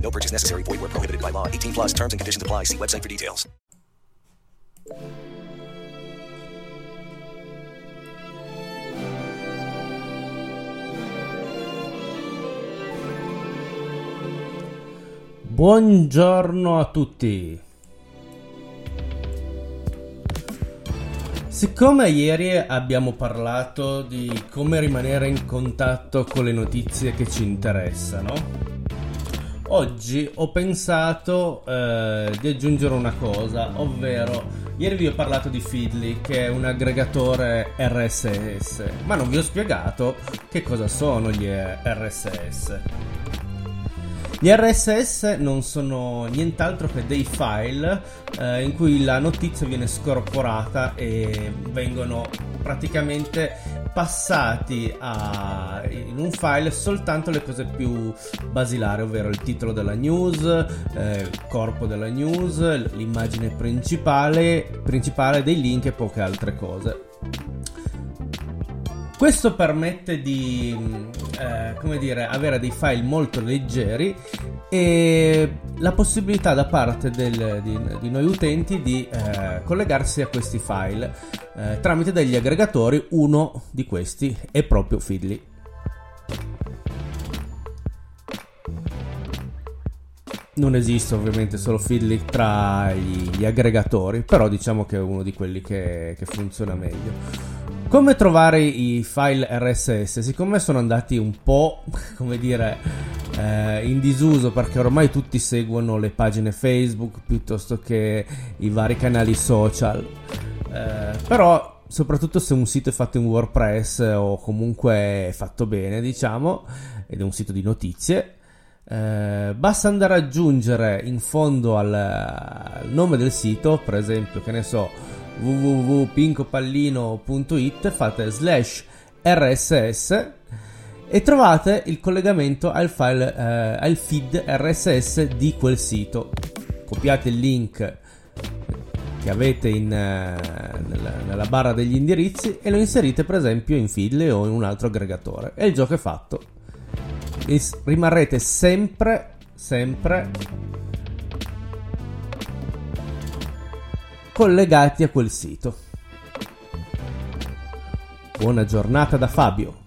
No purchase necessary. Void where prohibited by law. 18 plus terms and conditions apply. See website for details. Buongiorno a tutti. Siccome ieri abbiamo parlato di come rimanere in contatto con le notizie che ci interessano, oggi ho pensato eh, di aggiungere una cosa, ovvero ieri vi ho parlato di Feedly che è un aggregatore RSS, ma non vi ho spiegato che cosa sono gli RSS. Gli RSS non sono nient'altro che dei file eh, in cui la notizia viene scorporata e vengono praticamente passati a, in un file soltanto le cose più basilari, ovvero il titolo della news, eh, il corpo della news, l'immagine principale, principale dei link e poche altre cose. Questo permette di eh, come dire, avere dei file molto leggeri e la possibilità da parte del, di, di, noi utenti di eh, collegarsi a questi file eh, tramite degli aggregatori. Uno di questi è proprio Feedly. Non esiste ovviamente solo Feedly tra gli, gli, aggregatori, però diciamo che è uno di quelli che, che funziona meglio. Come trovare i file RSS? Siccome sono andati un po', come dire, eh, in disuso perché ormai tutti seguono le pagine Facebook piuttosto che i vari canali social. Eh, però, soprattutto se un sito è fatto in WordPress o comunque è fatto bene, diciamo, ed è un sito di notizie, eh, basta andare ad aggiungere in fondo al, al nome del sito, per esempio, che ne so www.pincopallino.it fate slash rss e trovate il collegamento al file eh, al feed RSS di quel sito. Copiate il link che avete in, eh, nella, nella, barra degli indirizzi e lo inserite per esempio in Feedly o in un altro aggregatore e il gioco è fatto. E rimarrete sempre, sempre collegati a quel sito. Buona giornata da Fabio.